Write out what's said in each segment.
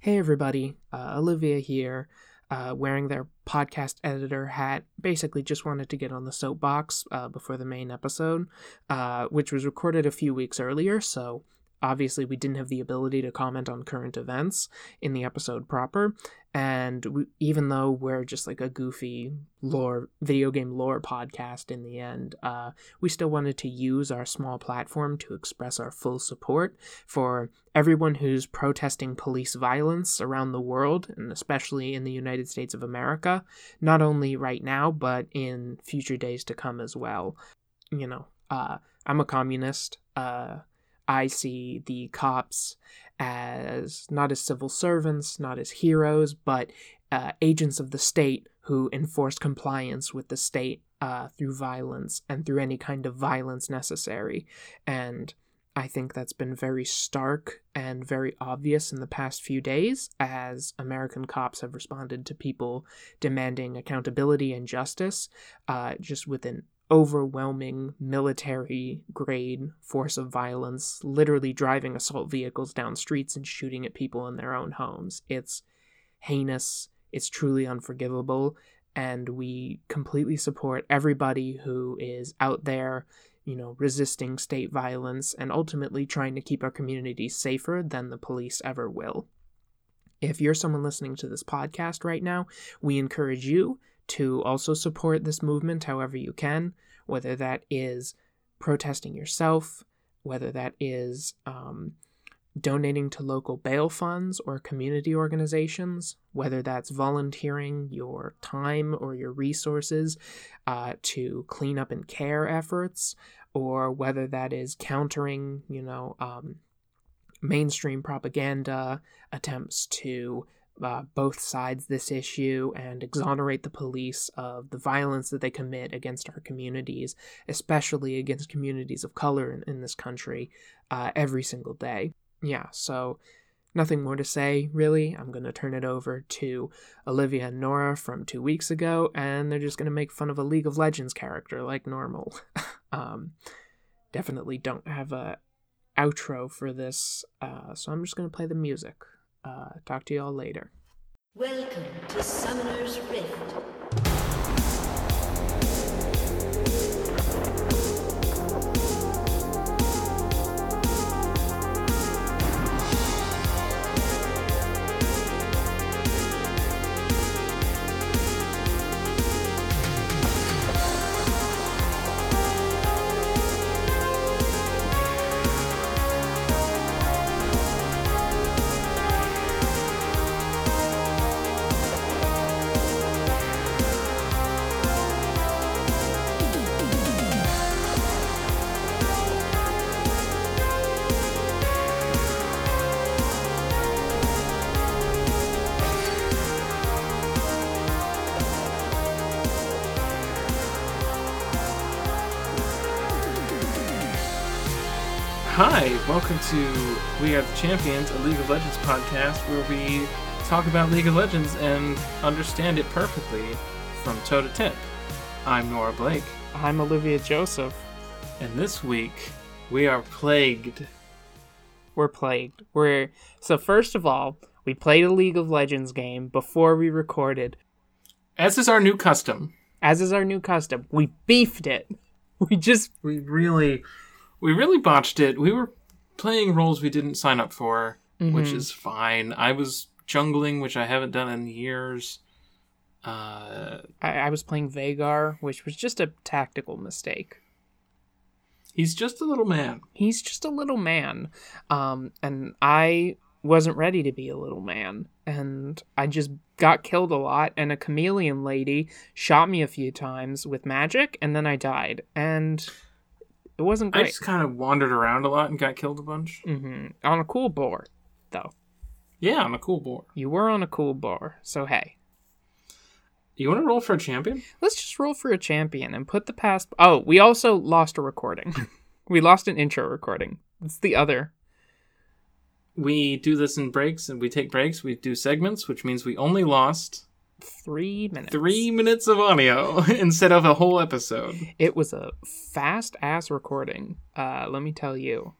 Hey everybody, uh, Olivia here, uh, wearing their podcast editor hat. Basically, just wanted to get on the soapbox uh, before the main episode, uh, which was recorded a few weeks earlier, so obviously we didn't have the ability to comment on current events in the episode proper and we, even though we're just like a goofy lore video game lore podcast in the end uh, we still wanted to use our small platform to express our full support for everyone who's protesting police violence around the world and especially in the united states of america not only right now but in future days to come as well. You know uh, i'm a communist uh, I see the cops as not as civil servants, not as heroes, but uh, agents of the state who enforce compliance with the state uh, through violence and through any kind of violence necessary. And I think that's been very stark and very obvious in the past few days as American cops have responded to people demanding accountability and justice uh, just with an overwhelming military grade force of violence, literally driving assault vehicles down streets and shooting at people in their own homes. It's heinous, it's truly unforgivable, and we completely support everybody who is out there, you know, resisting state violence and ultimately trying to keep our communities safer than the police ever will. If you're someone listening to this podcast right now, we encourage you to also support this movement however you can, whether that is protesting yourself, whether that is um, donating to local bail funds or community organizations, whether that's volunteering your time or your resources uh, to clean up and care efforts, or whether that is countering, you know, um, mainstream propaganda attempts to uh, both sides this issue and exonerate the police of the violence that they commit against our communities, especially against communities of color in, in this country, uh, every single day. Yeah, so nothing more to say, really. I'm going to turn it over to Olivia and Nora from two weeks ago, and they're just going to make fun of a League of Legends character like normal. um, definitely don't have a outro for this, uh, so I'm just going to play the music. Uh, talk to y'all later. Welcome to Summoner's Rift. Hi, welcome to We Are the Champions, a League of Legends podcast where we talk about League of Legends and understand it perfectly from toe to tip. I'm Nora Blake, I'm Olivia Joseph. and this week we are plagued. We're plagued. We're so first of all, we played a League of Legends game before we recorded. As is our new custom, As is our new custom, we beefed it. We just we really, we really botched it. We were playing roles we didn't sign up for, which is fine. I was jungling, which I haven't done in years. Uh, I, I was playing Veigar, which was just a tactical mistake. he's just a little man. He's just a little man. Um, and I wasn't ready to be a little man. And I just got killed a lot, and a chameleon lady shot me a few times with magic, and then I died. And it wasn't great. I just kind of wandered around a lot and got killed a bunch. hmm On a cool boar, though. Yeah, I'm a cool boar. You were on a cool boar, so hey. You want to roll for a champion? Let's just roll for a champion and put the past. Oh, we also lost a recording. we lost an intro recording. It's the other. We do this in breaks and we take breaks. We do segments, which means we only lost Three minutes. three minutes of audio instead of a whole episode. It was a fast ass recording. Uh, let me tell you.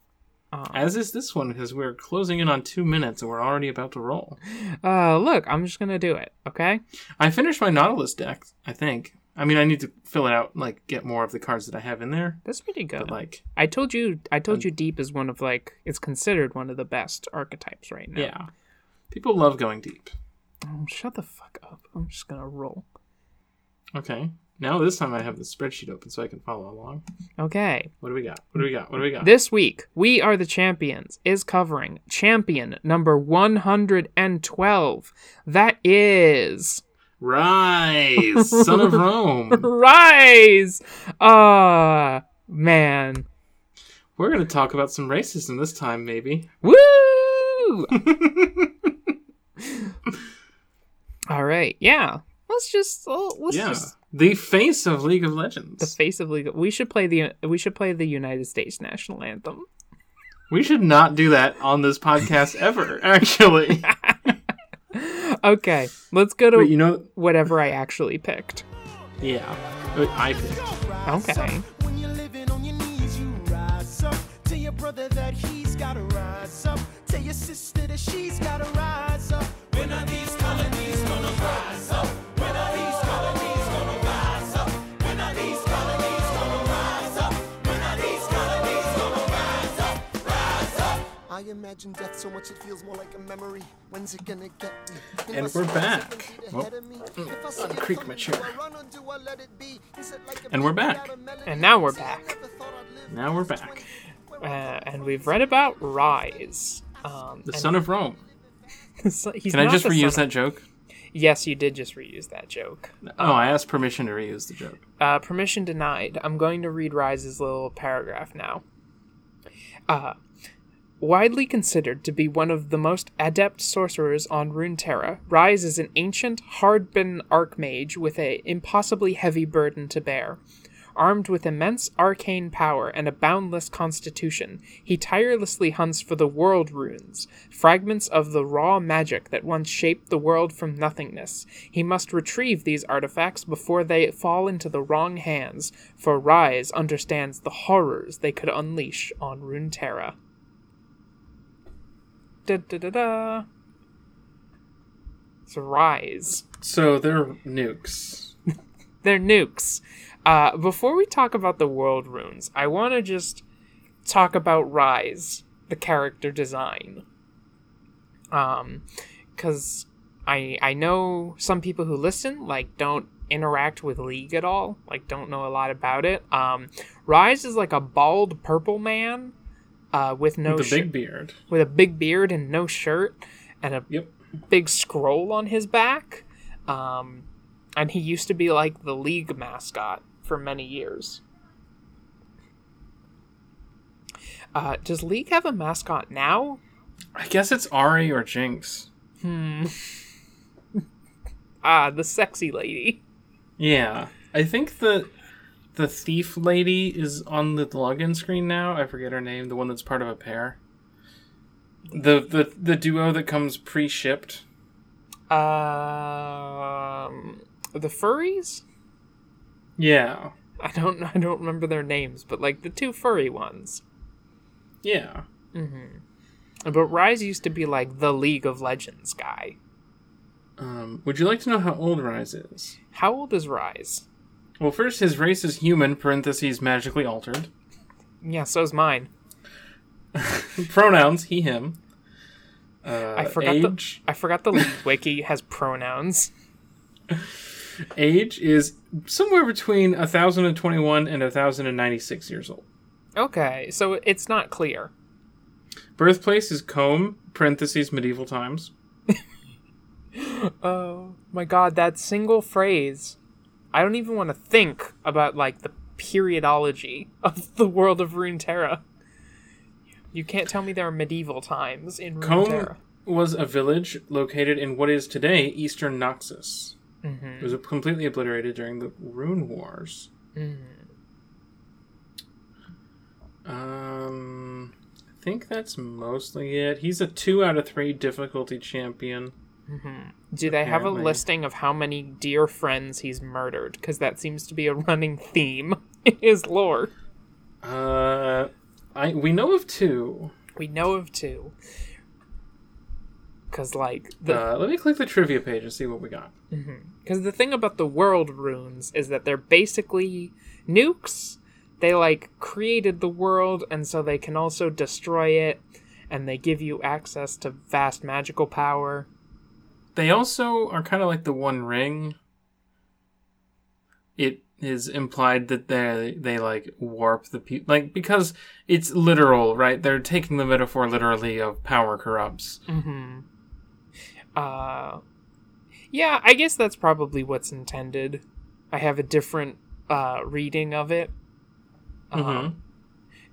As is this one because we're closing in on two minutes and we're already about to roll. Uh, look, I'm just gonna do it. Okay. I finished my Nautilus deck. I think. I mean, I need to fill it out, like get more of the cards that I have in there. That's pretty good. But like, I told you, I told you, deep is one of like it's considered one of the best archetypes right now. yeah, people love going deep. Oh, shut the fuck up. I'm just gonna roll. Okay. Now this time I have the spreadsheet open so I can follow along. Okay. What do we got? What do we got? What do we got? This week, We Are the Champions is covering champion number 112. That is Ryze, son of Rome. Ryze. Ah, man. We're gonna talk about some racism this time, maybe. Woo! All right. Yeah. Let's just uh, let's yeah, just the face of League of Legends. the face of legal. We should play the we should play the United States national anthem. we should not do that on this podcast ever. Actually, Okay, let's go to but you know, whatever I actually picked. yeah, I picked. Okay. When you're living on your knees, you rise up. Tell your brother that he's gotta rise up. Tell your sister that she's gotta rise up. When are these colonies gonna rise up? When are these colonies gonna rise up? When are these colonies gonna rise up? When are these colonies gonna rise up? Rise up. I imagine death so much it feels more like a memory. When's it gonna get me? And we're back. I'll creak my chair. And we're back. And now we're back. Now we're back. Uh, and we've read about Ryze. Um, The son of Rome. He's Can I just reuse that joke? Yes, you did just reuse that joke. Oh, I asked permission to reuse the joke. Uh, permission denied. I'm going to read Ryze's little paragraph now. Uh, widely considered to be one of the most adept sorcerers on Runeterra, Ryze is an ancient, hard-bitten archmage with an impossibly heavy burden to bear. Armed with immense arcane power and a boundless constitution, he tirelessly hunts for the world runes, fragments of the raw magic that once shaped the world from nothingness. He must retrieve these artifacts before they fall into the wrong hands, for Ryze understands the horrors they could unleash on Runeterra. Da da da da. It's Ryze. So they're nukes. They're nukes. Uh, before we talk about the world runes, I want to just talk about Ryze, the character design. Um, because I I know some people who listen like don't interact with League at all, like don't know a lot about it. Um, Ryze is like a bald purple man, uh, with no With a big beard. with a big beard and no shirt, and a Yep. big scroll on his back. Um, and he used to be like the league mascot for many years. Uh, does League have a mascot now? I guess it's Ahri or Jinx. Ah, the sexy lady. Yeah. I think the the thief lady is on the login screen now. I forget her name, the one that's part of a pair. The the the duo that comes pre-shipped. Um, the furries. Yeah. I don't. I don't remember their names, but like the two furry ones. Yeah. Mm-hmm. But Ryze used to be like the League of Legends guy. Um, would you like to know how old Ryze is? How old is Ryze? Well, first, his race is human, parentheses, magically altered. Yeah, so's mine. Pronouns, he, him. Uh, I forgot age. the I forgot the League wiki has pronouns. Age is somewhere between 1,021 and 1,096 years old. Okay, so it's not clear. Birthplace is Combe, parentheses, medieval times. Oh my god, that single phrase. I don't even want to think about like the periodology of the world of Runeterra. You can't tell me there are medieval times in Combe Runeterra. was a village located in what is today eastern Noxus. It was completely obliterated during the Rune Wars. Um, I think that's mostly it. He's a two out of three difficulty champion. Do they have a listing of how many dear friends he's murdered? Because that seems to be a running theme in his lore. Uh, I we know of two. We know of two. Cause like the Uh, let me click the trivia page and see what we got. Because the thing about the world runes is that they're basically nukes. They like created the world, and so they can also destroy it, and they give you access to vast magical power. They also are kind of like the One Ring. It is implied that they they like warp the people, like because it's literal, right? They're taking the metaphor literally of power corrupts. Uh, yeah, I guess that's probably what's intended. I have a different uh, reading of it Mhm.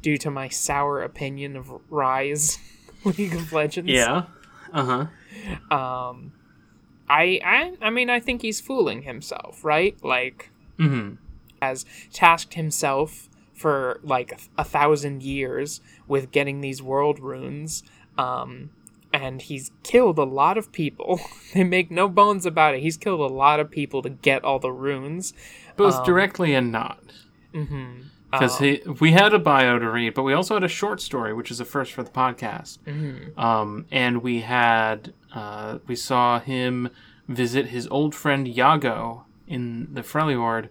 due to my sour opinion of Ryze League of Legends. Yeah. Uh huh. Um, I, I, I mean, I think he's fooling himself, right? Like, Mm-hmm. has tasked himself for like a thousand years with getting these world runes. Um, and he's killed a lot of people. they make no bones about it. He's killed a lot of people to get all the runes. Both directly and not. Mm-hmm. Because he, we had a bio to read, but we also had a short story, which is a first for the podcast. Um, and we had uh, we saw him visit his old friend Yago in the Freljord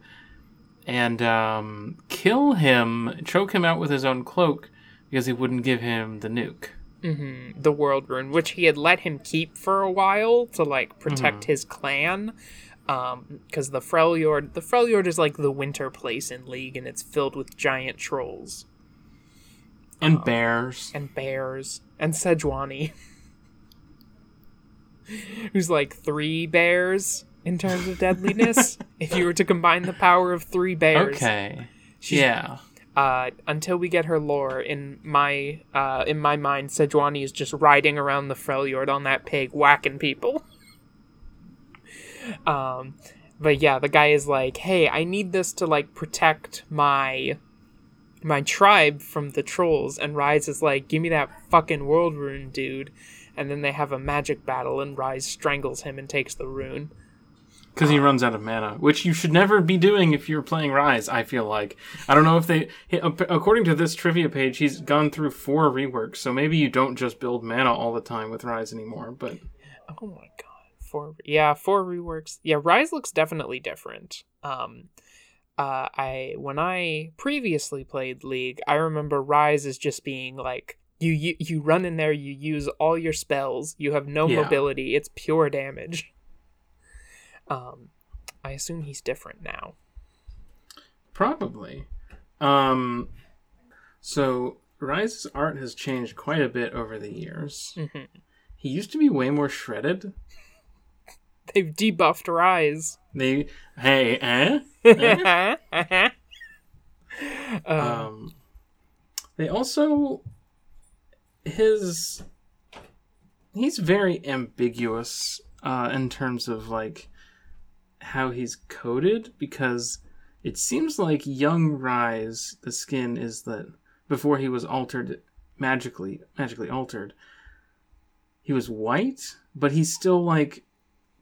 and um, kill him, choke him out with his own cloak because he wouldn't give him the nuke. Mm-hmm. the world rune, which he had let him keep for a while to like protect mm-hmm. his clan. Um, because the Freljord, the Freljord is like the winter place in League, and it's filled with giant trolls And um, bears. and bears and Sejuani, who's like three bears in terms of deadliness. if you were to combine the power of three bears, Okay. yeah. Uh, until we get her lore in my uh, in my mind, Sejuani is just riding around the Freljord on that pig, whacking people. um, but yeah, the guy is like, "Hey, I need this to like protect my my tribe from the trolls." And Ryze is like, "Give me that fucking world rune, dude." And then they have a magic battle, and Ryze strangles him and takes the rune. Because he runs out of mana, which you should never be doing if you're playing Ryze. I feel like I don't know if they, according to this trivia page, he's gone through four reworks, so maybe you don't just build mana all the time with Ryze anymore. But Oh my god. Four yeah, four reworks. Yeah, Ryze looks definitely different. Um uh I when I previously played League, I remember Ryze as just being like you you, you run in there, you use all your spells, you have no Yeah. mobility, it's pure damage. Um I assume he's different now. probably, um, so Ryze's art has changed quite a bit over the years. Mhm. He used to be way more shredded. They've debuffed Ryze. They, hey, eh? uh, Um, they also his he's very ambiguous uh, in terms of like how he's coded because it seems like young Ryze the skin is that before he was altered magically magically altered he was white but he's still like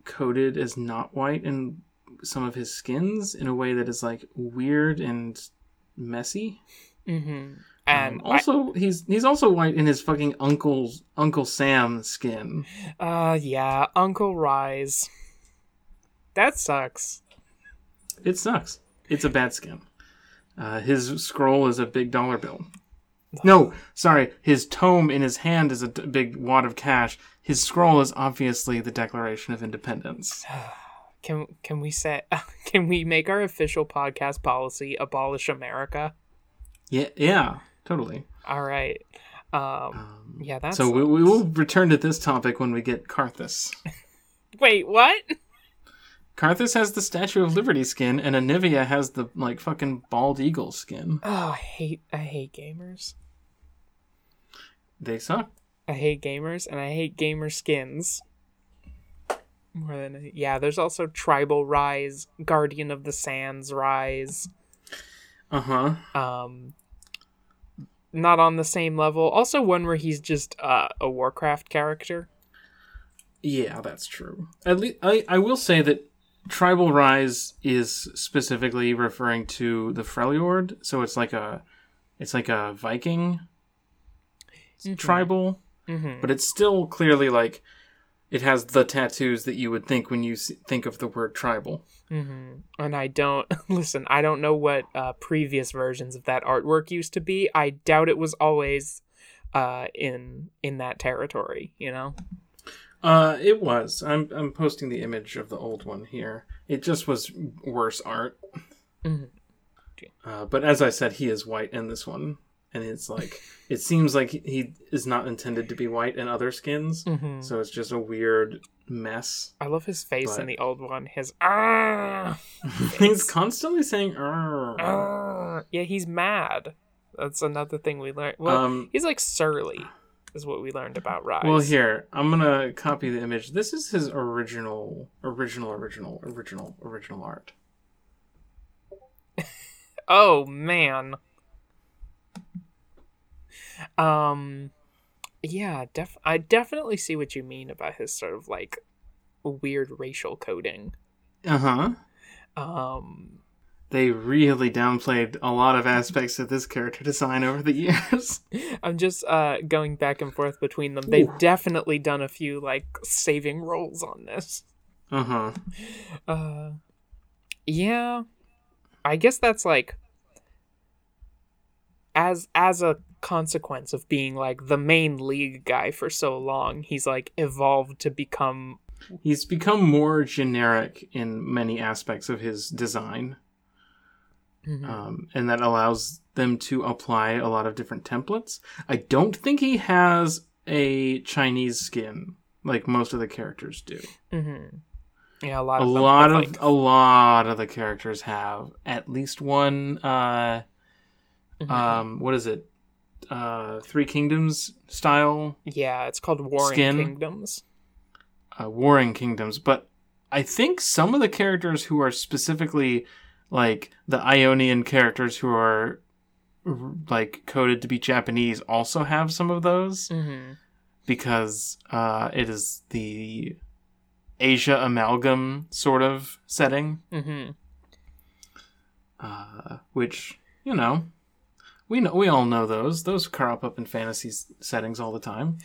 coded as not white in some of his skins in a way that is like weird and messy mhm. And um, also, he's he's also white in his fucking uncle's Uncle Sam skin. Uh, yeah, Uncle Ryze. That sucks. It sucks. It's a bad skin. Uh, his scroll is a big dollar bill. No, sorry. His tome in his hand is a d- big wad of cash. His scroll is obviously the Declaration of Independence. Can can we say can we make our official podcast policy abolish America? Yeah, yeah, totally. All right. Um, yeah, that's So we, we will return to this topic when we get Karthus. Wait, what? Karthus has the Statue of Liberty skin, and Anivia has the like fucking bald eagle skin. Oh, I hate I hate gamers. They suck. I hate gamers and I hate gamer skins. More than yeah, there's also Tribal Ryze, Guardian of the Sands Ryze. Uh huh. um not on the same level also one where he's just uh, a warcraft character Yeah, that's true. At least I, I will say that Tribal Ryze is specifically referring to the Freljord, so it's like a it's like a Viking tribal, but it's still clearly like it has the tattoos that you would think when you think of the word tribal. and I don't listen. I don't know what uh, previous versions of that artwork used to be. I doubt it was always uh, in in that territory. You know. Uh, it was. I'm I'm posting the image of the old one here. It just was worse art. Mhm. Uh, but as I said, he is white in this one, and it's like it seems like he is not intended to be white in other skins, Mhm. so it's just a weird mess. I love his face in the old one. His ah, He's constantly saying ah. yeah, he's mad. That's another thing we learned. Well, Um, he's like surly, is what we learned about Ryze. Well, here I'm gonna copy the image. This is his original, original, original, original, original art. Oh man. Um yeah, def- I definitely see what you mean about his sort of like weird racial coding. Uh huh. Um They really downplayed a lot of aspects of this character design over the years. I'm just uh going back and forth between them. They've definitely done a few like saving rolls on this. Uh huh. Uh yeah. I guess that's like as as a consequence of being like the main league guy for so long, he's like evolved to become He's become more generic in many aspects of his design, um, and that allows them to apply a lot of different templates. I don't think he has a Chinese skin like most of the characters do. Mm-hmm. Yeah, a lot a of them lot of like- a lot of the characters have at least one uh Mhm. um what is it uh three kingdoms style yeah, it's called Warring Skin. Kingdoms. uh warring kingdoms but i think some of the characters who are specifically like the ionian characters who are like coded to be japanese also have some of those Mm-hmm. because uh it is the asia amalgam sort of setting Mm-hmm. uh, which you know we know we all know those those crop up in fantasy settings all the time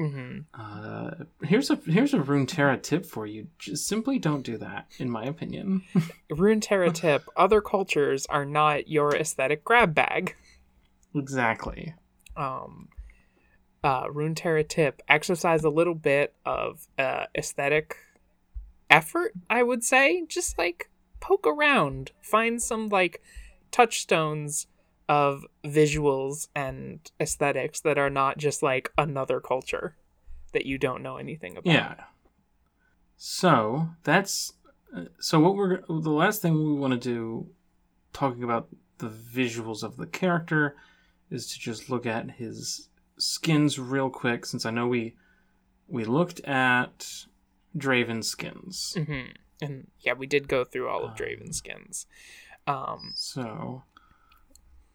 Mm-hmm. uh, here's a here's a runeterra tip for you. Just simply don't do that in my opinion. Runeterra tip: Other cultures are not your aesthetic grab bag. exactly. Um uh Runeterra tip exercise a little bit of uh aesthetic effort i would say. Just like poke around. Find some like touchstones of visuals and aesthetics that are not just like another culture that you don't know anything about. Yeah. So that's uh, so what we're the last thing we want to do talking about the visuals of the character is to just look at his skins real quick since i know we we looked at draven skins. Hmm and yeah we did go through all of draven skins. Um so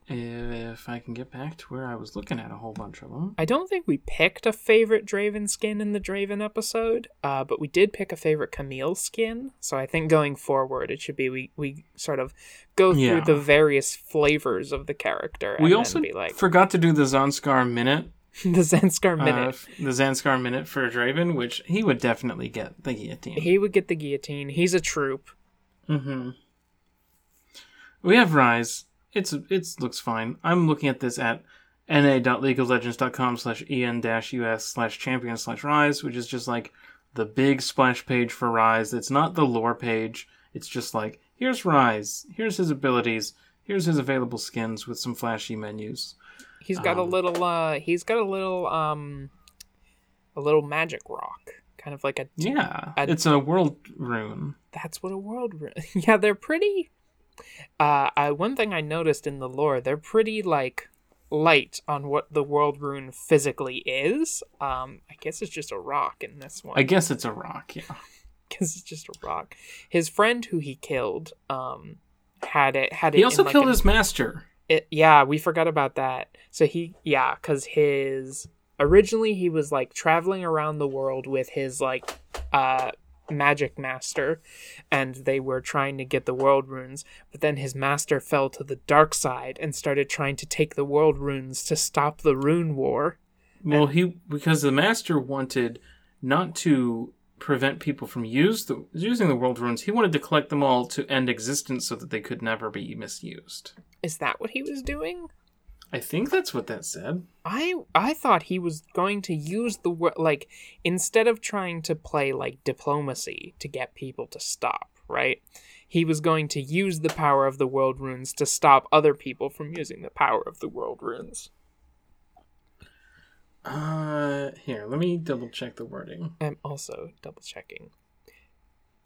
if i can get back to where i was looking at a whole bunch of them I don't think we picked a favorite Draven skin in the Draven episode, uh, but we did pick a favorite Camille skin. So I think going forward, it should be we, we sort of go through Yeah. the various flavors of the character. And we also like forgot to do the zanskar minute the Zanskar uh, minute. f- the zanskar minute for draven which he would definitely get the guillotine he would get the guillotine. He's a troop. Mm-hmm. We have Ryze. It's it's looks fine. I'm looking at this at na.leagueoflegends.com slash en-us slash champion slash ryze, which is just like the big splash page for Ryze. It's not the lore page. It's just like here's Ryze, here's his abilities, here's his available skins with some flashy menus. He's got a Um, little uh he's got a little um a little magic rock. Kind of like a Yeah, I- it's a world rune. that's what a world rune yeah they're pretty uh I, one thing i noticed in the lore they're pretty like light on what the world rune physically is um i guess it's just a rock in this one I guess it's a rock. Yeah. Because it's just a rock his friend who he killed um had it had it He also in, like, killed an- his master. it, yeah, we forgot about that. So he, yeah, because his originally he was like traveling around the world with his like uh magic master, and they were trying to get the world runes. But then his master fell to the dark side and started trying to take the world runes to stop the rune war. Well, he because the master wanted not to prevent people from use the, using the world runes. He wanted to collect them all to end existence so that they could never be misused. Is that what he was doing? I think that's what that said. I I thought he was going to use the word like instead of trying to play like diplomacy to get people to stop, right? He was going to use the power of the world runes to stop other people from using the power of the world runes. Uh, here, let me double check the wording. I'm also double checking.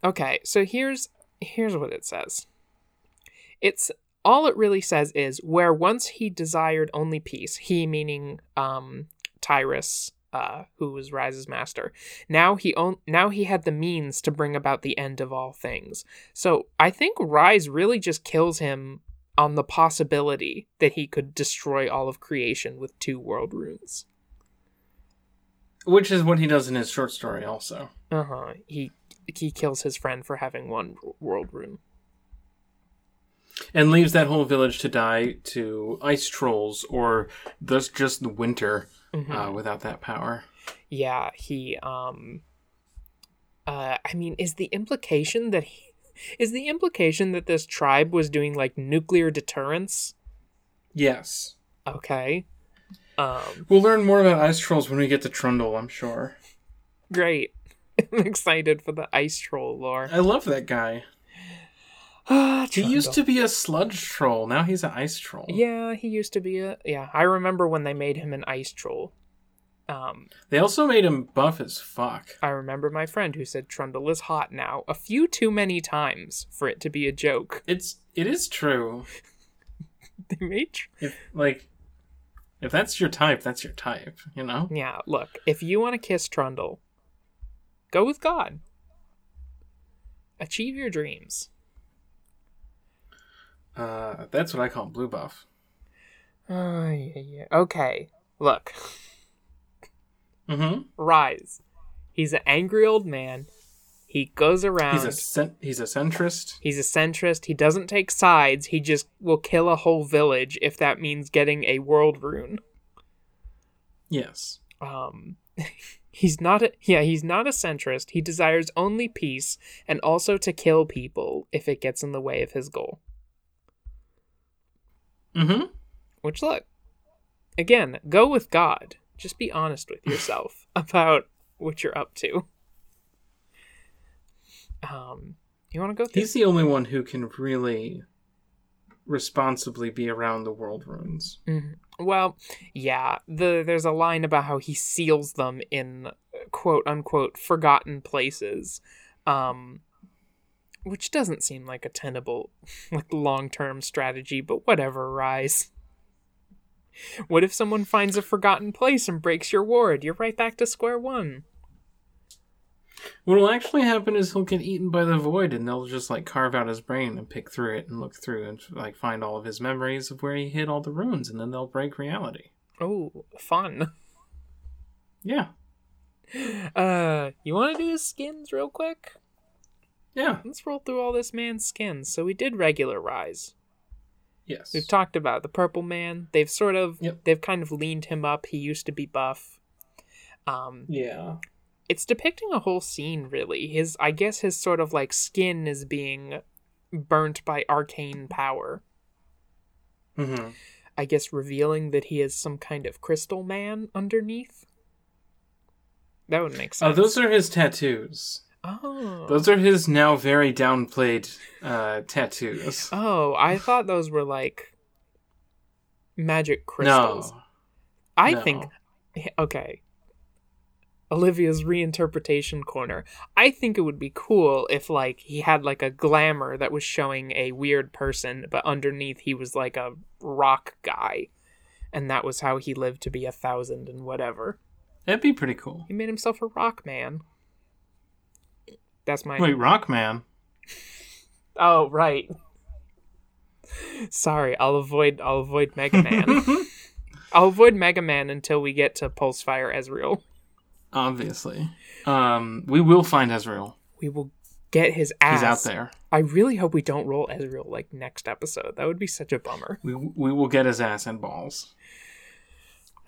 Okay, so here's here's what it says. It's all it really says is where once he desired only peace, he meaning um Tyrus, uh, who was Ryze's master. Now he on- now he had the means to bring about the end of all things. So I think Ryze really just kills him on the possibility that he could destroy all of creation with two world runes. Which is what he does in his short story, also. Uh huh. He he kills his friend for having one world rune. And leaves that whole village to die to ice trolls or thus just the winter uh, without that power. Yeah, he um uh I mean is the implication that he is the implication that this tribe was doing like nuclear deterrence? Yes. Okay. Um We'll learn more about ice trolls when we get to Trundle, I'm sure. great. I'm excited for the ice troll lore. I love that guy. Ah, He used to be a sludge troll. Now he's an ice troll. Yeah, he used to be a yeah, I remember when they made him an ice troll. Um They also made him buff as fuck. I remember my friend who said Trundle is hot now a few too many times for it to be a joke. It's it is true. They made tr- If like if that's your type, that's your type, you know? Yeah, look, if you want to kiss Trundle, go with God. Achieve your dreams. Uh that's what I call blue buff. Oh, yeah, yeah. Okay, look, Mm-hmm. Ryze. He's an angry old man. He goes around. He's a cent- he's a centrist. He's a centrist. He doesn't take sides. He just will kill a whole village if that means getting a world rune. Yes. Um, he's not a yeah. He's not a centrist. He desires only peace and also to kill people if it gets in the way of his goal. Mm-hmm. Which look, again, go with God. Just be honest with yourself about what you're up to. Um, you want to go through? He's the only one who can really responsibly be around the world runes. Mhm. Well, yeah. The there's a line about how he seals them in quote unquote forgotten places, um, which doesn't seem like a tenable, like long term strategy. But whatever, Ryze. What if someone finds a forgotten place and breaks your ward? You're right back to square one. What'll actually happen is he'll get eaten by the void, and they'll just like carve out his brain and pick through it and look through and like find all of his memories of where he hid all the runes, and then they'll break reality. Oh, fun. Yeah, Uh, you want to do his skins real quick? Yeah, Let's roll through all this man's skins. So we did regular Ryze. yes. We've talked about the purple man. They've sort of Yep. they've kind of leaned him up. He used to be buff. Um yeah, it's depicting a whole scene really. His I guess his sort of like skin is being burnt by arcane power. mm-hmm. I guess revealing that he is some kind of crystal man underneath. That would make sense. Oh, sense. those are his tattoos. Oh. Those are his now very downplayed uh, tattoos. Oh, I thought those were like magic crystals. no, I no. think okay. Olivia's reinterpretation corner. I think it would be cool if like he had like a glamour that was showing a weird person, but underneath he was like a rock guy. And that was how he lived to be a thousand and whatever. that'd be pretty cool. He made himself a rock man. That's my Wait, Rockman. Oh, right. Sorry, I'll avoid I'll avoid Mega Man. I'll avoid Mega Man until we get to Pulsefire Ezreal. Obviously, um, we will find Ezreal. We will get his ass. He's out there. I really hope we don't roll Ezreal like next episode. That would be such a bummer. We we will get his ass and balls.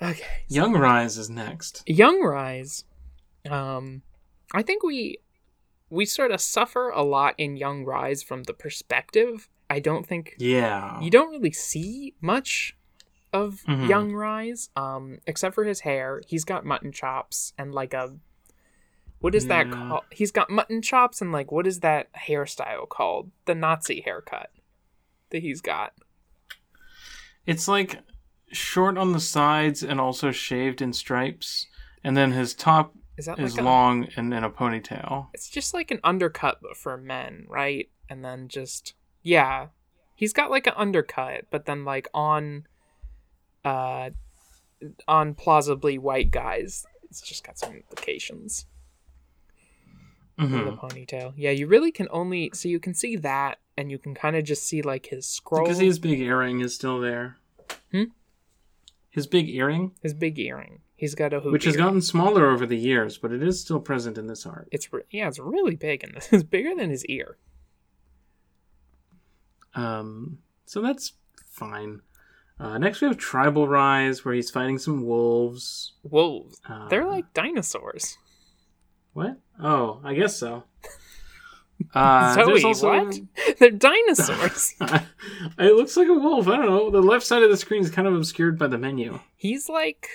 Okay. Young Ryze is next. Young Ryze. Um, I think we we sort of suffer a lot in Young Ryze from the perspective. I don't think Yeah. you don't really see much of Mhm. Young Ryze, um, except for his hair. He's got mutton chops and like a what is that called? He's got mutton chops and like what is that hairstyle called? The Nazi haircut that he's got. It's like short on the sides and also shaved in stripes, and then his top Is that is like a, long and in a ponytail. It's just like an undercut but for men, right? And then just yeah, he's got like an undercut, but then like on, uh, on plausibly white guys, it's just got some implications with hmm the ponytail. Yeah, you really can only so you can see that, and you can kind of just see like his scroll, Because his big earring is still there. Hmm? His big earring, his big earring. He's got a hoop. which has gotten smaller over the years, but it is still present in this art. It's re- yeah, it's really big, and this is bigger than his ear. Um, so that's fine. Uh, next, we have Tribal Ryze, where he's fighting some wolves. Wolves. Uh, They're like dinosaurs. what? Oh, I guess so. Uh, Zoe, also- what? They're dinosaurs. it looks like a wolf. I don't know. The left side of the screen is kind of obscured by the menu. He's like,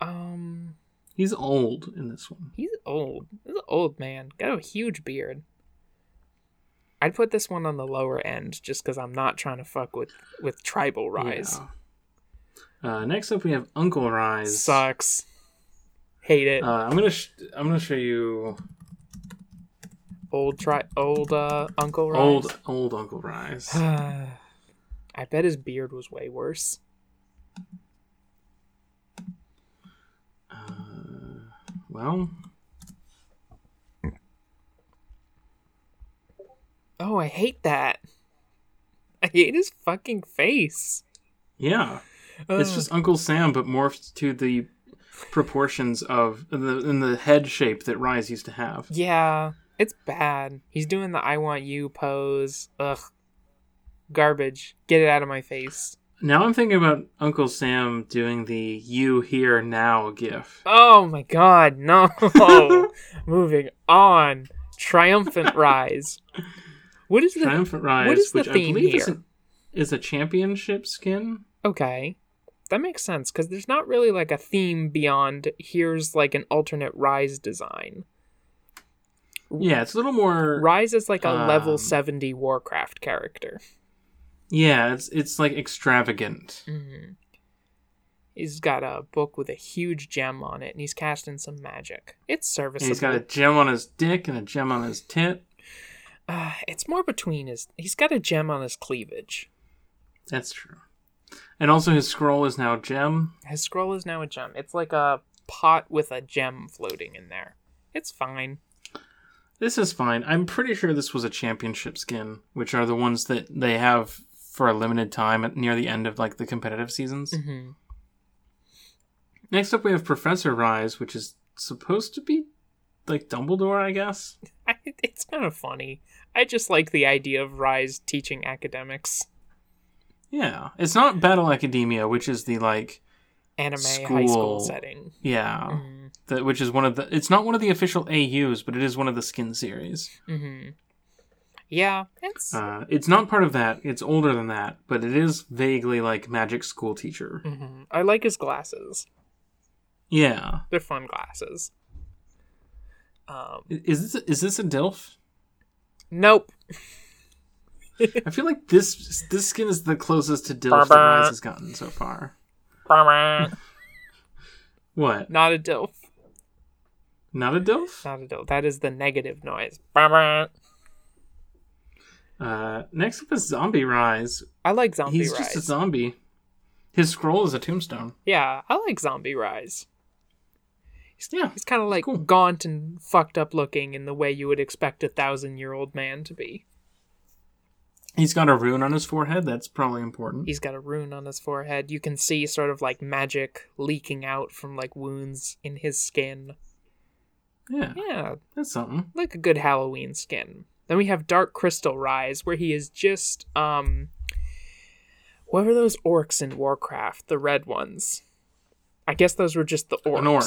um, He's old in this one. he's old. He's an old man. Got a huge beard. I'd put this one on the lower end just because I'm not trying to fuck with with tribal ryze. Yeah. Uh, next up, we have Uncle Ryze. Sucks. Hate it. Uh, I'm gonna sh- I'm gonna show you old tri old uh Uncle Ryze. old old Uncle Ryze. I bet his beard was way worse. Well, Oh, I hate that. I hate his fucking face. yeah, it's just Uncle Sam, but morphed to the proportions of the in the head shape that Ryze used to have. Yeah, it's bad. He's doing the I want you pose. Ugh. Garbage. Get it out of my face. Now I'm thinking about Uncle Sam doing the "You Here Now" gif. Oh my god, no. Moving on. Triumphant Ryze. What is the Triumphant Ryze, what is the theme believe is here? a, is a championship skin. Okay. That makes sense because there's not really like a theme beyond here's like an alternate Ryze design. Yeah, it's a little more. Ryze is like a level Um, 70 Warcraft character. Yeah, it's it's like extravagant. hmm He's got a book with a huge gem on it, and he's casting some magic. It's And he's got a gem on his dick and a gem on his tit. Uh, it's more between his. He's got a gem on his cleavage. That's true. And also, his scroll is now a gem. His scroll is now a gem. It's like a pot with a gem floating in there. It's fine. This is fine. I'm pretty sure this was a championship skin, which are the ones that they have for a limited time at near the end of like the competitive seasons. hmm Next up, we have Professor Ryze, which is supposed to be like Dumbledore, I guess. I, it's kind of funny. I just like the idea of Ryze teaching academics, Yeah, it's not Battle Academia, which is the like anime high school School. setting. yeah, Mhm. the, which is one of the. It's not one of the official AU's, but it is one of the skin series. hmm Yeah, it's Uh, it's not part of that. It's older than that, but it is vaguely like magic school teacher. mhm. I like his glasses. Yeah, They're fun glasses. Um, is this is this a Dilf? nope. I feel like this this skin is the closest to Dilf that Ryze has gotten so far. What? Not a dilf. Not a Dilf? Not a dilf. That is the negative noise. Uh, next up is Zombie Ryze. I like Zombie He's Ryze. just a zombie. His scroll is a tombstone. yeah, I like Zombie Ryze. He's, Yeah, he's kind of like cool. gaunt and fucked up looking in the way you would expect a thousand year old man to be. He's got a rune on his forehead. That's probably important. He's got a rune on his forehead. You can see sort of like magic leaking out from like wounds in his skin. Yeah, Yeah, that's something. like a good Halloween skin. Then we have Dark Crystal Ryze, where he is just um What were those orcs in Warcraft? The red ones. I guess those were just the orcs. An orc.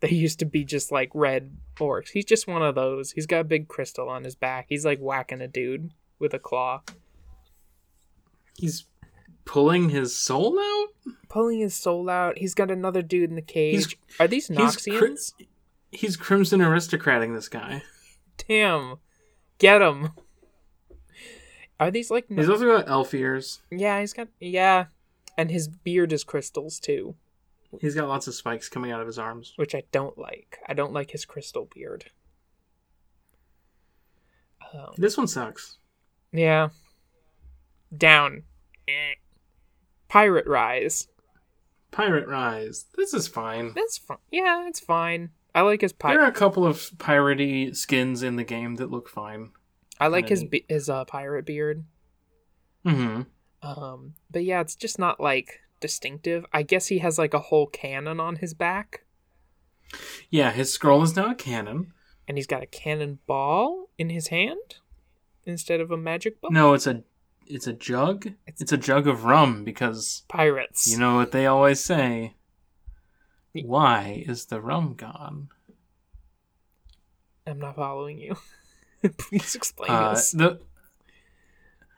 They used to be just like red orcs. He's just one of those. He's got a big crystal on his back. He's like whacking a dude with a claw. He's pulling his soul out. Pulling his soul out. He's got another dude in the cage. He's- Are these He's Noxians? cri- he's crimson aristocrating this guy. Damn. Get him. Are these like He's also got elf ears. Yeah, he's got yeah. And his beard is crystals too, He's got lots of spikes coming out of his arms. which I don't like. I don't like his crystal beard. Um, This one sucks. yeah. Down. Pirate Ryze. Pirate Ryze. This is fine. That's fine. Yeah, it's fine. I like his pirate. There are a couple of piratey skins in the game that look fine. I like his be- his uh, pirate beard. Mm-hmm. Um, but yeah, it's just not like distinctive. I guess he has like a whole cannon on his back, Yeah, his scroll is now a cannon. and he's got a cannonball in his hand instead of a magic book. No, it's a it's a jug. It's, a jug of rum because Pirates. you know what they always say. Why is the rum gone? I'm not following you. Please explain Uh, this. the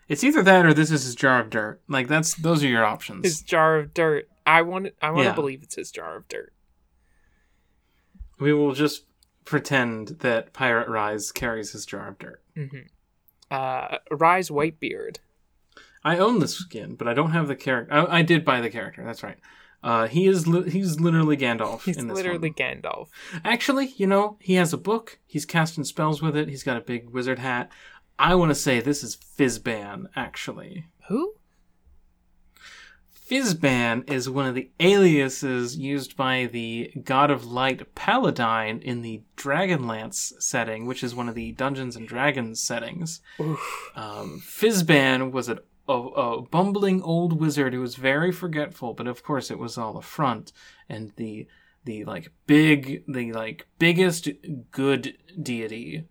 it's either that or this is his jar of dirt. Like that's those are your options. His jar of dirt. I want. I want to Yeah. believe it's his jar of dirt. We will just pretend that Pirate Ryze carries his jar of dirt. hmm Uh, Ryze Whitebeard. I own the skin, but I don't have the character. I, I did buy the character. That's right. Uh, he is li- he's literally Gandalf He's in this literally one. Gandalf. Actually, you know, he has a book. He's casting spells with it. He's got a big wizard hat. I want to say this is Fizban. Actually, Who? Fizban is one of the aliases used by the God of Light Paladine in the Dragonlance setting, which is one of the Dungeons and Dragons settings. Um, Fizban was a, a, a bumbling old wizard who was very forgetful, but of course it was all a front. And the the like big the like biggest good deity,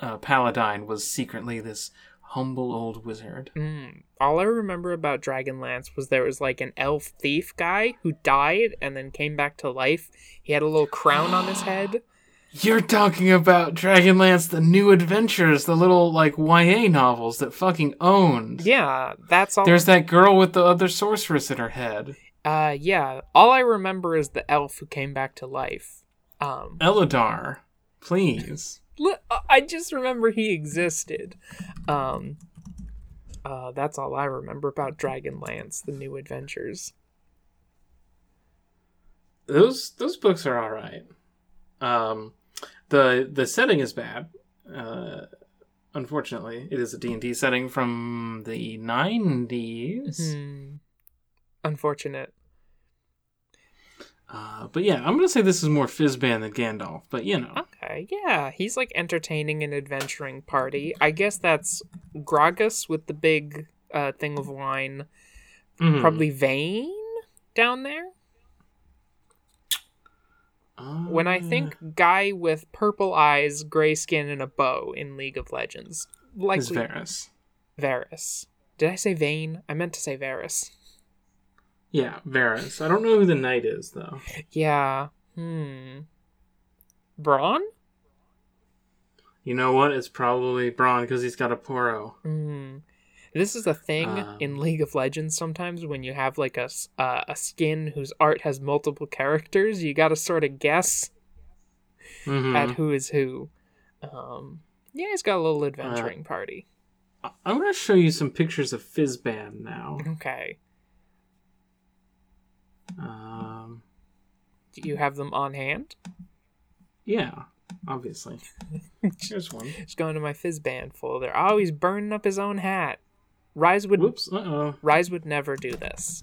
uh, Paladine, was secretly this humble old wizard. Mm. All I remember about Dragonlance was there was like an elf thief guy who died and then came back to life. He had a little crown on his head. You're talking about Dragonlance: The New Adventures, the little like YA novels that fucking owned. Yeah, that's all. There's that girl with the other sorceress in her head. Uh, yeah. All I remember is the elf who came back to life. Um, Eladar, please. I just remember he existed. Um, uh, that's all I remember about Dragonlance: The New Adventures. those those books are all right. Um, the the setting is bad. Uh, unfortunately, it is a D and D setting from the 90s Hmm. Unfortunate. Uh, but yeah, I'm gonna say this is more Fizban than Gandalf. But you know, Okay, yeah, he's like entertaining an adventuring party. I guess that's Gragas with the big uh, thing of wine. Mhm. Probably Vayne down there. When I Uh, think guy with purple eyes, gray skin, and a bow in League of Legends, is likely Varus. Varys. Did I say Vayne? I meant to say Varus. Yeah, Varus. I don't know who the knight is though. Yeah. Hmm. Braum? You know what? It's probably Braum because he's got a poro. Hmm. This is a thing Um, in League of Legends sometimes when you have like a, uh, a skin whose art has multiple characters, you gotta sort of guess Mhm. at who is who. Um, yeah, he's got a little adventuring party. I- I'm gonna show you some pictures of Fizban now. Okay. Um, Do you have them on hand? yeah, obviously. Here's one. Just going to my Fizban folder. Oh, he's burning up his own hat. Ryze would Whoops. Uh oh. Ryze would never do this.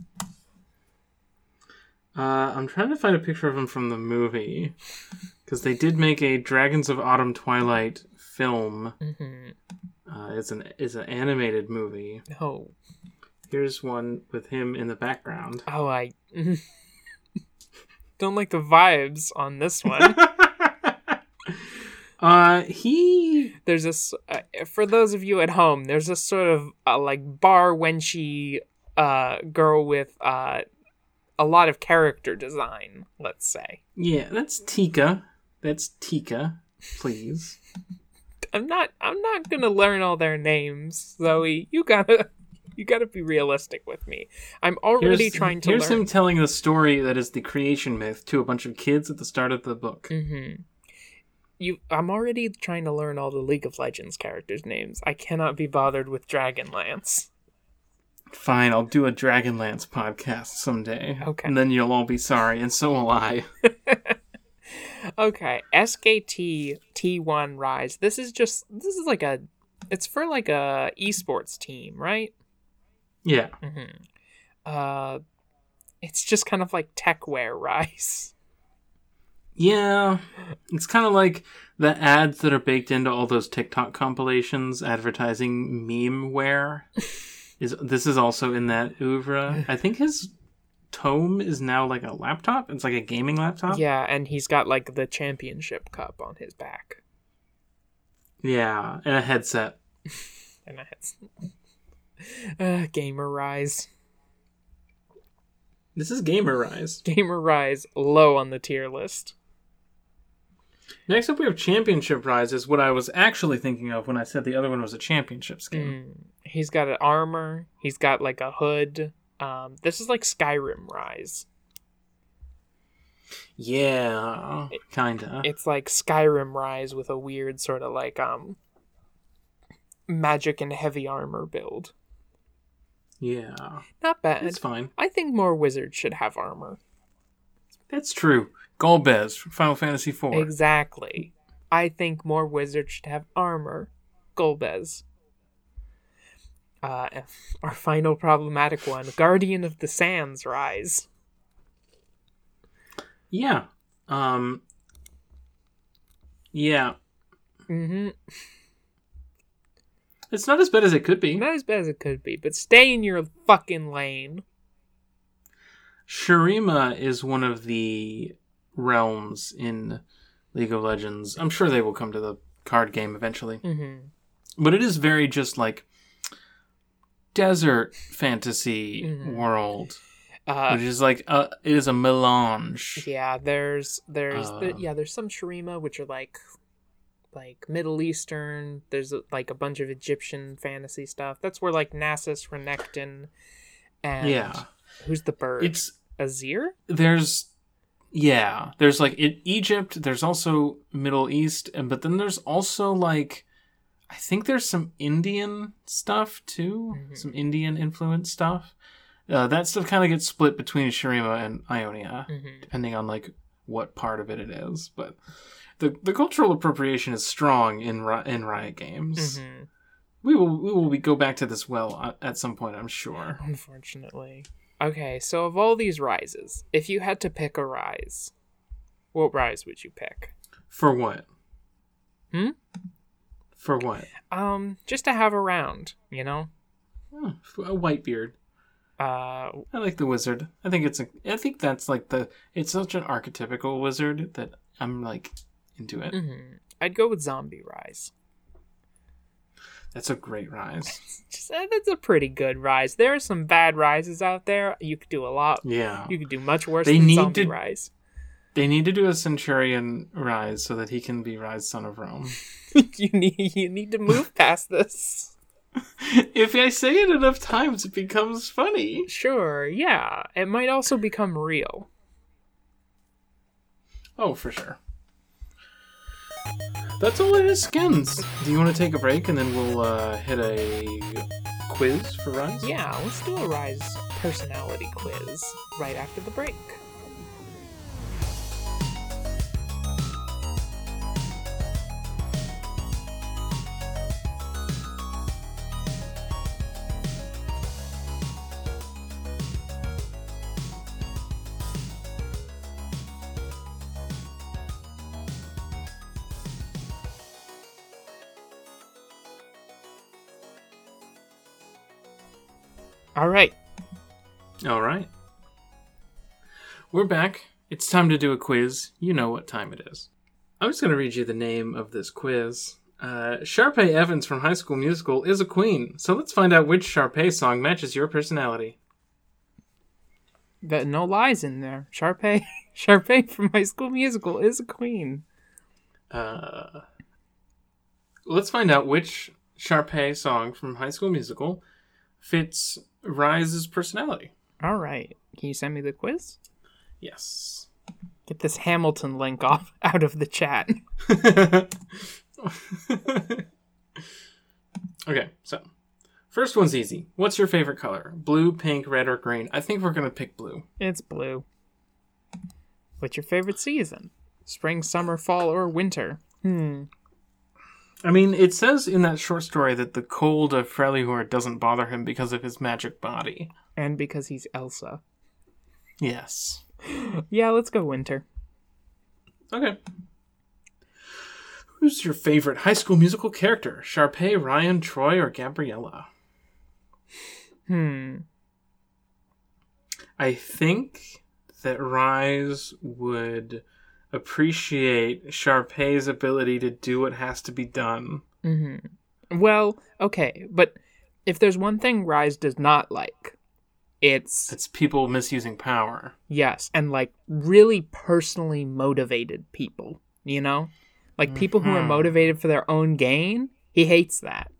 Uh, I'm trying to find a picture of him from the movie because they did make a Dragons of Autumn Twilight film. Mm-hmm. Uh, it's an it's an animated movie. Oh, Here's one with him in the background. oh, I don't like the vibes on this one. uh, he there's this uh, for those of you at home. There's this sort of uh, like bar wenchy uh, girl with uh, a lot of character design. Let's say. Yeah, that's Tika. That's Tika. Please. I'm not. I'm not gonna learn all their names, Zoe. You gotta. You gotta be realistic with me. I'm already Here's, trying to here's learn. him telling the story that is the creation myth to a bunch of kids at the start of the book. Mm-hmm. You, I'm already trying to learn all the League of Legends characters' names. I cannot be bothered with Dragonlance. Fine, I'll do a Dragonlance podcast someday. Okay. And then you'll all be sorry, and so will I. Okay, SKT T1 Ryze. This is just this is like a it's for like a esports team, right? yeah. Mm-hmm. Uh it's just kind of like techwear Ryze. Yeah. It's kind of like the ads that are baked into all those TikTok compilations advertising meme wear. is this is also in that oeuvre. I think his tome is now like a laptop. It's like a gaming laptop. Yeah, and he's got like the championship cup on his back. Yeah, and a headset. And it's uh, Gamer Ryze. This is Gamer Ryze. Gamer Ryze low on the tier list. Next up, we have Championship Ryze, is what I was actually thinking of when I said the other one was a championship skin. Mm. He's got an armor. He's got like a hood. Um, this is like Skyrim Ryze. Yeah, kinda. It's like Skyrim Ryze with a weird sort of like um magic and heavy armor build. yeah, Not bad. it's fine. I think more wizards should have armor. That's true. Golbez from Final Fantasy IV. Exactly. I think more wizards should have armor. Golbez. Uh, our final problematic one, Guardian of the Sands Ryze. Yeah. Um. Yeah, Mm-hmm. it's not as bad as it could be. Not as bad as it could be, but stay in your fucking lane. Shurima is one of the realms in League of Legends. I'm sure they will come to the card game eventually. Mm-hmm. But it is very just like desert fantasy Mhm. world, Uh, which is like a, it is a melange. yeah, there's there's Uh. the, yeah there's some Shurima which are like like Middle Eastern. There's like a bunch of Egyptian fantasy stuff. That's where like Nasus, Renekton, and Yeah, who's the bird? it's Azir. there's yeah there's like in Egypt. There's also Middle East, and but then there's also like I think there's some Indian stuff too, Mhm. some Indian influence stuff. Uh, that stuff kind of gets split between Shurima and Ionia. Mm-hmm. depending on like what part of it it is. But the the cultural appropriation is strong in in Riot Games. Mm-hmm. We will we will be, go back to this well uh, at some point, I'm sure. Unfortunately. Okay, so of all these ryzes, if you had to pick a ryze, what ryze would you pick? For what? Hmm? For what? Um, just to have around, you know. Oh, a white beard. Uh, I like the wizard. I think it's a. I think that's like the. It's such an archetypical wizard that I'm like into it. Mm-hmm. I'd go with zombie ryze. That's a great ryze. Uh, that's a pretty good ryze. There are some bad ryzes out there. You could do a lot. Yeah. You could do much worse They than need zombie to- ryze. They need to do a centurion ryze so that he can be ryze son of Rome. you need you need to move past this. if I say it enough times, it becomes funny. Sure, yeah. It might also become real. Oh, for sure. That's all it is, skins. Do you want to take a break and then we'll uh, hit a quiz for Ryze? Yeah, let's do a ryze personality quiz right after the break. All right. All right. We're back. It's time to do a quiz. You know what time it is. I'm just going to read you the name of this quiz. Uh, Sharpay Evans from High School Musical is a queen, so let's find out which Sharpay song matches your personality. That no lies in there. Sharpay, Sharpay from High School Musical is a queen. Uh, let's find out which Sharpay song from High School Musical fits Ryze's personality. All right. Can you send me the quiz? Yes. Get this Hamilton link off out of the chat. okay, so first one's easy. What's your favorite color? Blue, pink, red, or green? I think we're gonna pick blue. It's blue. What's your favorite season? Spring, summer, fall, or winter? Hmm. I mean, it says in that short story that the cold of Freljord doesn't bother him because of his magic body. And because he's Elsa. Yes. Yeah, let's go winter. Okay. Who's your favorite High School Musical character? Sharpay, Ryan, Troy, or Gabriella? Hmm. I think that Ryze would appreciate Sharpay's ability to do what has to be done. Mm-hmm. Well, okay, but if there's one thing Ryze does not like, it's It's people misusing power. yes, and like really personally motivated people, you know? Like people who are Mhm. motivated for their own gain, he hates that.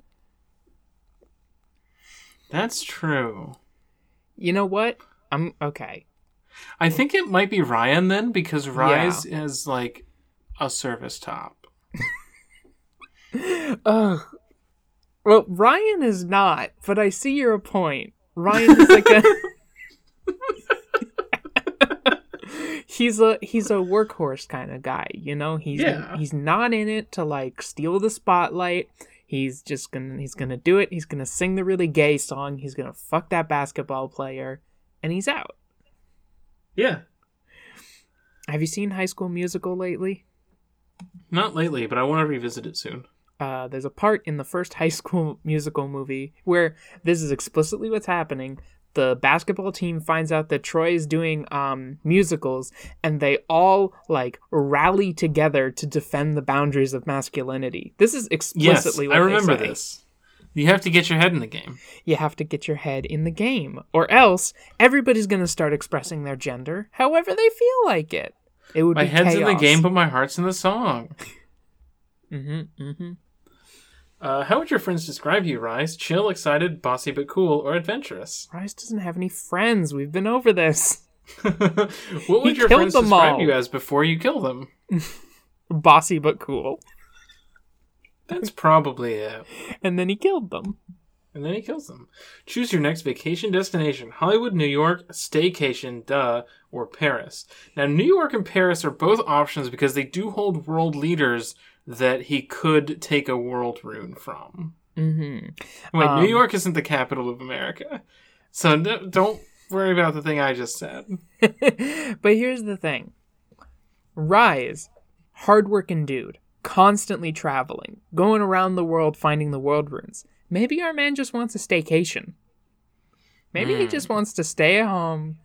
That's true. You know what? I'm okay. I think it might be Ryan then because Ryze is like a service top. Ugh. Well, Ryan is not, but I see your point. Ryan is like a He's a he's a workhorse kind of guy, you know? He's Yeah. he's not in it to like steal the spotlight. He's just gonna he's gonna do it. He's gonna sing the really gay song. He's gonna fuck that basketball player, and he's out. Yeah. Have you seen High School Musical lately? Not lately, but I want to revisit it soon. uh, there's a part in the first high school musical movie where this is explicitly what's happening. The basketball team finds out that Troy is doing um, musicals, and they all like rally together to defend the boundaries of masculinity. This is Yes, explicitly what I remember this. You have to get your head in the game. You have to get your head in the game, or else everybody's gonna start expressing their gender however they feel like it. It would be My be head's in the game, but my heart's in the song. Mm-hmm, mm-hmm. Uh, how would your friends describe you, Ryze? Chill, excited, bossy but cool, or adventurous? Ryze doesn't have any friends. We've been over this. what would He your friends describe all. you as before you kill them? Bossy but cool. That's probably it. And then he killed them. And then he kills them. Choose your next vacation destination Hollywood, New York, staycation, duh, or Paris. Now, New York and Paris are both options because they do hold world leaders that he could take a world rune from. Mm-hmm. Wait, Um, New York isn't the capital of America. So no, don't worry about the thing I just said. but here's the thing Ryze, hardworking dude, constantly traveling, going around the world finding the world runes. Maybe our man just wants a staycation. Maybe he Hmm. just wants to stay at home,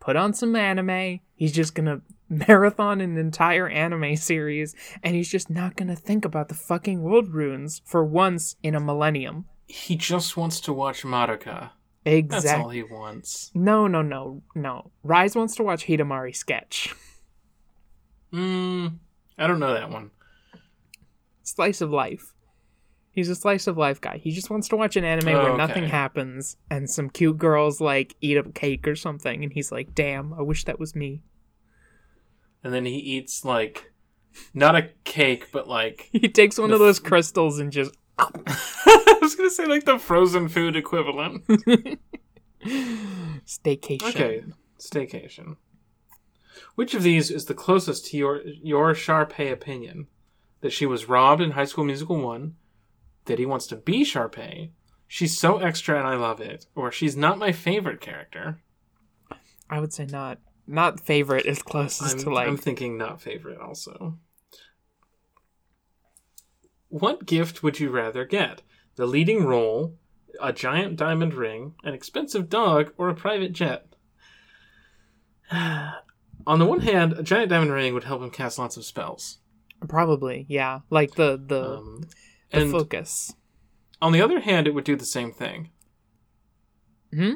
put on some anime. He's just gonna marathon an entire anime series, and he's just not gonna think about the fucking world runes for once in a millennium. He just wants to watch Madoka. Exactly. That's all he wants. No, no, no, no. Ryze wants to watch Hidamari Sketch. Mm, I don't know that one. Slice of life. He's a slice of life guy. He just wants to watch an anime Oh, where nothing happens and some cute girls like eat a cake or something, and he's like, "Damn, I wish that was me." And then he eats like not a cake, but like He takes one The of those crystals and just I was gonna say like the frozen food equivalent. staycation. Okay, staycation. Which of these is the closest to your your Sharpay opinion? That she was robbed in High School Musical one, that he wants to be Sharpay, she's so extra and I love it, or she's not my favorite character. I would say not. Not favorite is closest I'm, to like. I'm thinking not favorite also. What gift would you rather get? The leading role, a giant diamond ring, an expensive dog, or a private jet? On the one hand, a giant diamond ring would help him cast lots of spells. Probably, yeah. Like the the, Um, the focus. on the other hand, it would do the same thing. Hmm?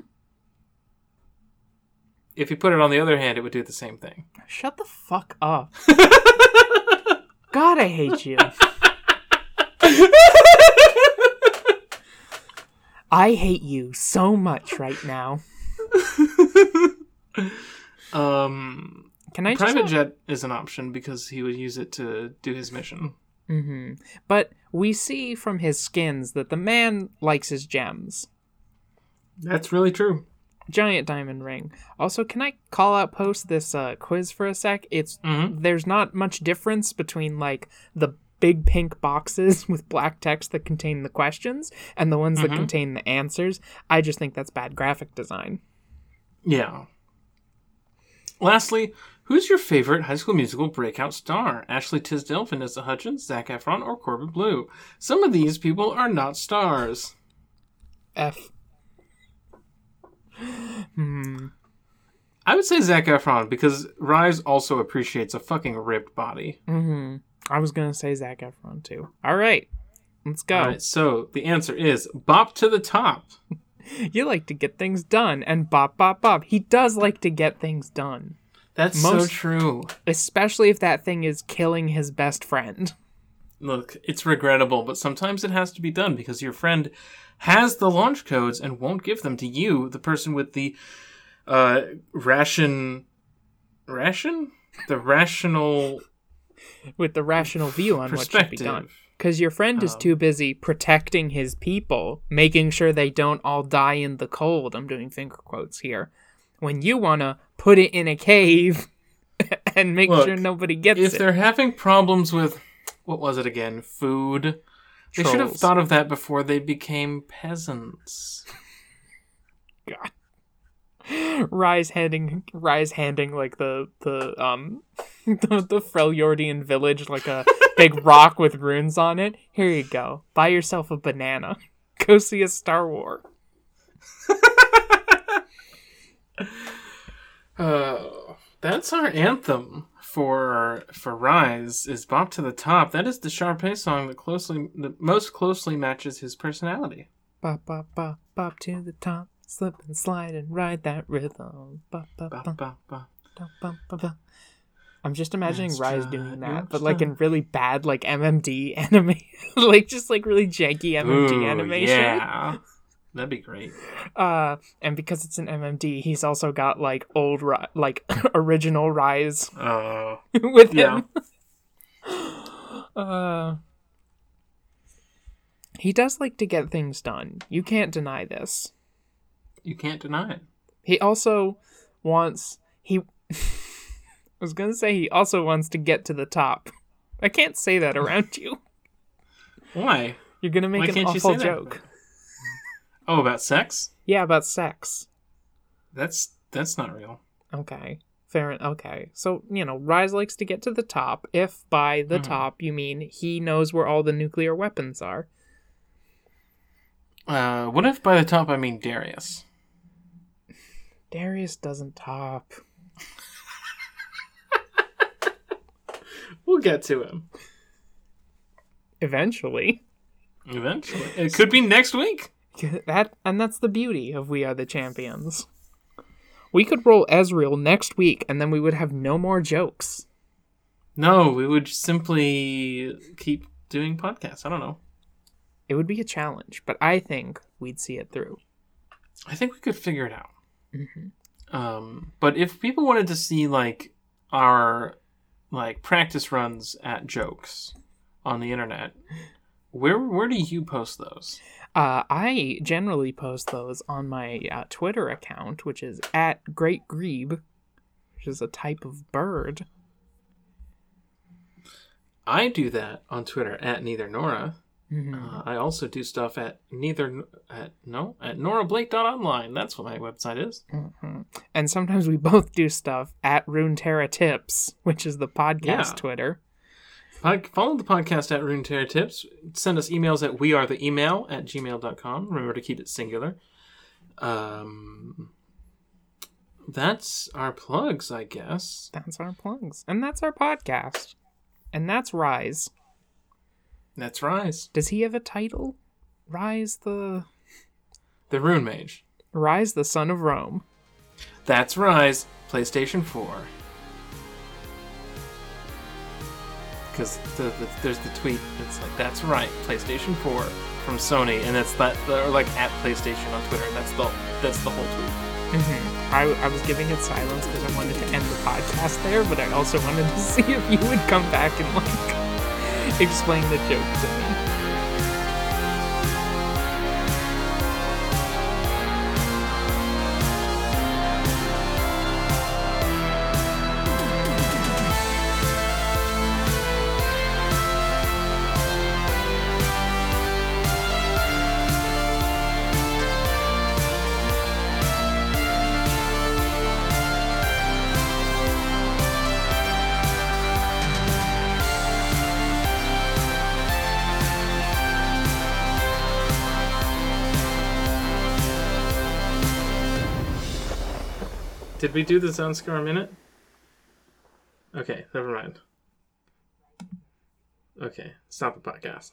if you put it on the other hand, it would do the same thing. Shut the fuck up. God, I hate you. I hate you so much right now. Um, Can I just private jet is an option because he would use it to do his mission. hmm But we see from his skins that the man likes his gems. That's really true. Giant diamond ring. Also, can I call out post this uh, quiz for a sec? It's Mhm. there's not much difference between like the big pink boxes with black text that contain the questions and the ones that contain the answers. I just think that's bad graphic design. Yeah. Lastly, who's your favorite High School Musical breakout star? Ashley Tisdale, Vanessa Hudgens, Zac Efron, or Corbin Bleu? Some of these people are not stars. F. Hmm. I would say Zac Efron because Ryze also appreciates a fucking ripped body. Mm-hmm. I was gonna say Zac Efron too. All right, let's go. All right, so the answer is Bop to the Top. You like to get things done, and bop bop bop. He does like to get things done, That's so true. especially if that thing is killing his best friend. Look, it's regrettable, but sometimes it has to be done because your friend has the launch codes and won't give them to you, the person with the uh, ration. Ration? The rational with the rational view on what should be done. Because your friend is too busy protecting his people, making sure they don't all die in the cold. I'm doing finger quotes here. When you want to put it in a cave and make Look, sure nobody gets If it. they're having problems with. What was it again? Food. They should have thought of that before they became peasants. God. Ryze handing, ryze handing like the the um the, the Freljordian village like a big rock with runes on it. Here you go. Buy yourself a banana. Go see a Star War. Uh, that's our anthem for for Ryze. Is Bop to the Top? That is the Sharpay song that closely, that most closely matches his personality. Bop bop bop bop to the top. Slip and slide and ride that rhythm. Bop bop Bop, bop bop, bop. bop bop bop. I'm just imagining Let's Ryze doing that, but like in really bad like MMD anime, like just like really janky MMD Ooh, animation. Yeah, that'd be great. Uh, and because it's an MMD, he's also got like old, ri- like original Ryze Oh, with him. uh, he does like to get things done. You can't deny this. You can't deny it. He also wants he. I was gonna say he also wants to get to the top. I can't say that around you. Why? You're gonna make Why an awful say that? Oh, about sex? Yeah, about sex. That's that's not real. Okay. Fair. Okay. So, you know, Ryze likes to get to the top. If by the Mhm. top you mean he knows where all the nuclear weapons are. Uh, what if by the top I mean Darius? Darius doesn't top. We'll get to him Eventually. eventually. It could be next week. That and that's the beauty of We Are the Champions. We could roll Ezreal next week and then we would have no more jokes. No, we would simply keep doing podcasts. I don't know. It would be a challenge, but I think we'd see it through. I think we could figure it out. Um, but if people wanted to see like our like practice runs at jokes on the internet, where where do you post those? Uh, I generally post those on my uh, Twitter account, which is at Great Grebe, which is a type of bird. I do that on Twitter at neither Nora. Mhm. Uh, I also do stuff at neither at no at norablake.online. That's what my website is. Mhm. And sometimes we both do stuff at Runeterra Tips, which is the podcast Yeah. Twitter. Follow the podcast at Rune Runeterra Tips. Send us emails at wearetheemail at gmail.com. Remember to keep it singular. Um, that's our plugs, I guess. That's our plugs. And that's our podcast. And that's Ryze. That's Ryze. Does he have a title? Ryze the The Rune Mage. Ryze the Son of Rome. That's Ryze, PlayStation 4. Because the, the, there's the tweet. It's like, that's right, PlayStation 4 from Sony, and that's that, or like at PlayStation on Twitter. That's the that's the whole tweet. hmm I, I was giving it silence because I wanted to end the podcast there, but I also wanted to see if you would come back and like explain the joke to me. Did we do the Zone Score minute? Okay, never mind. Okay, stop the podcast.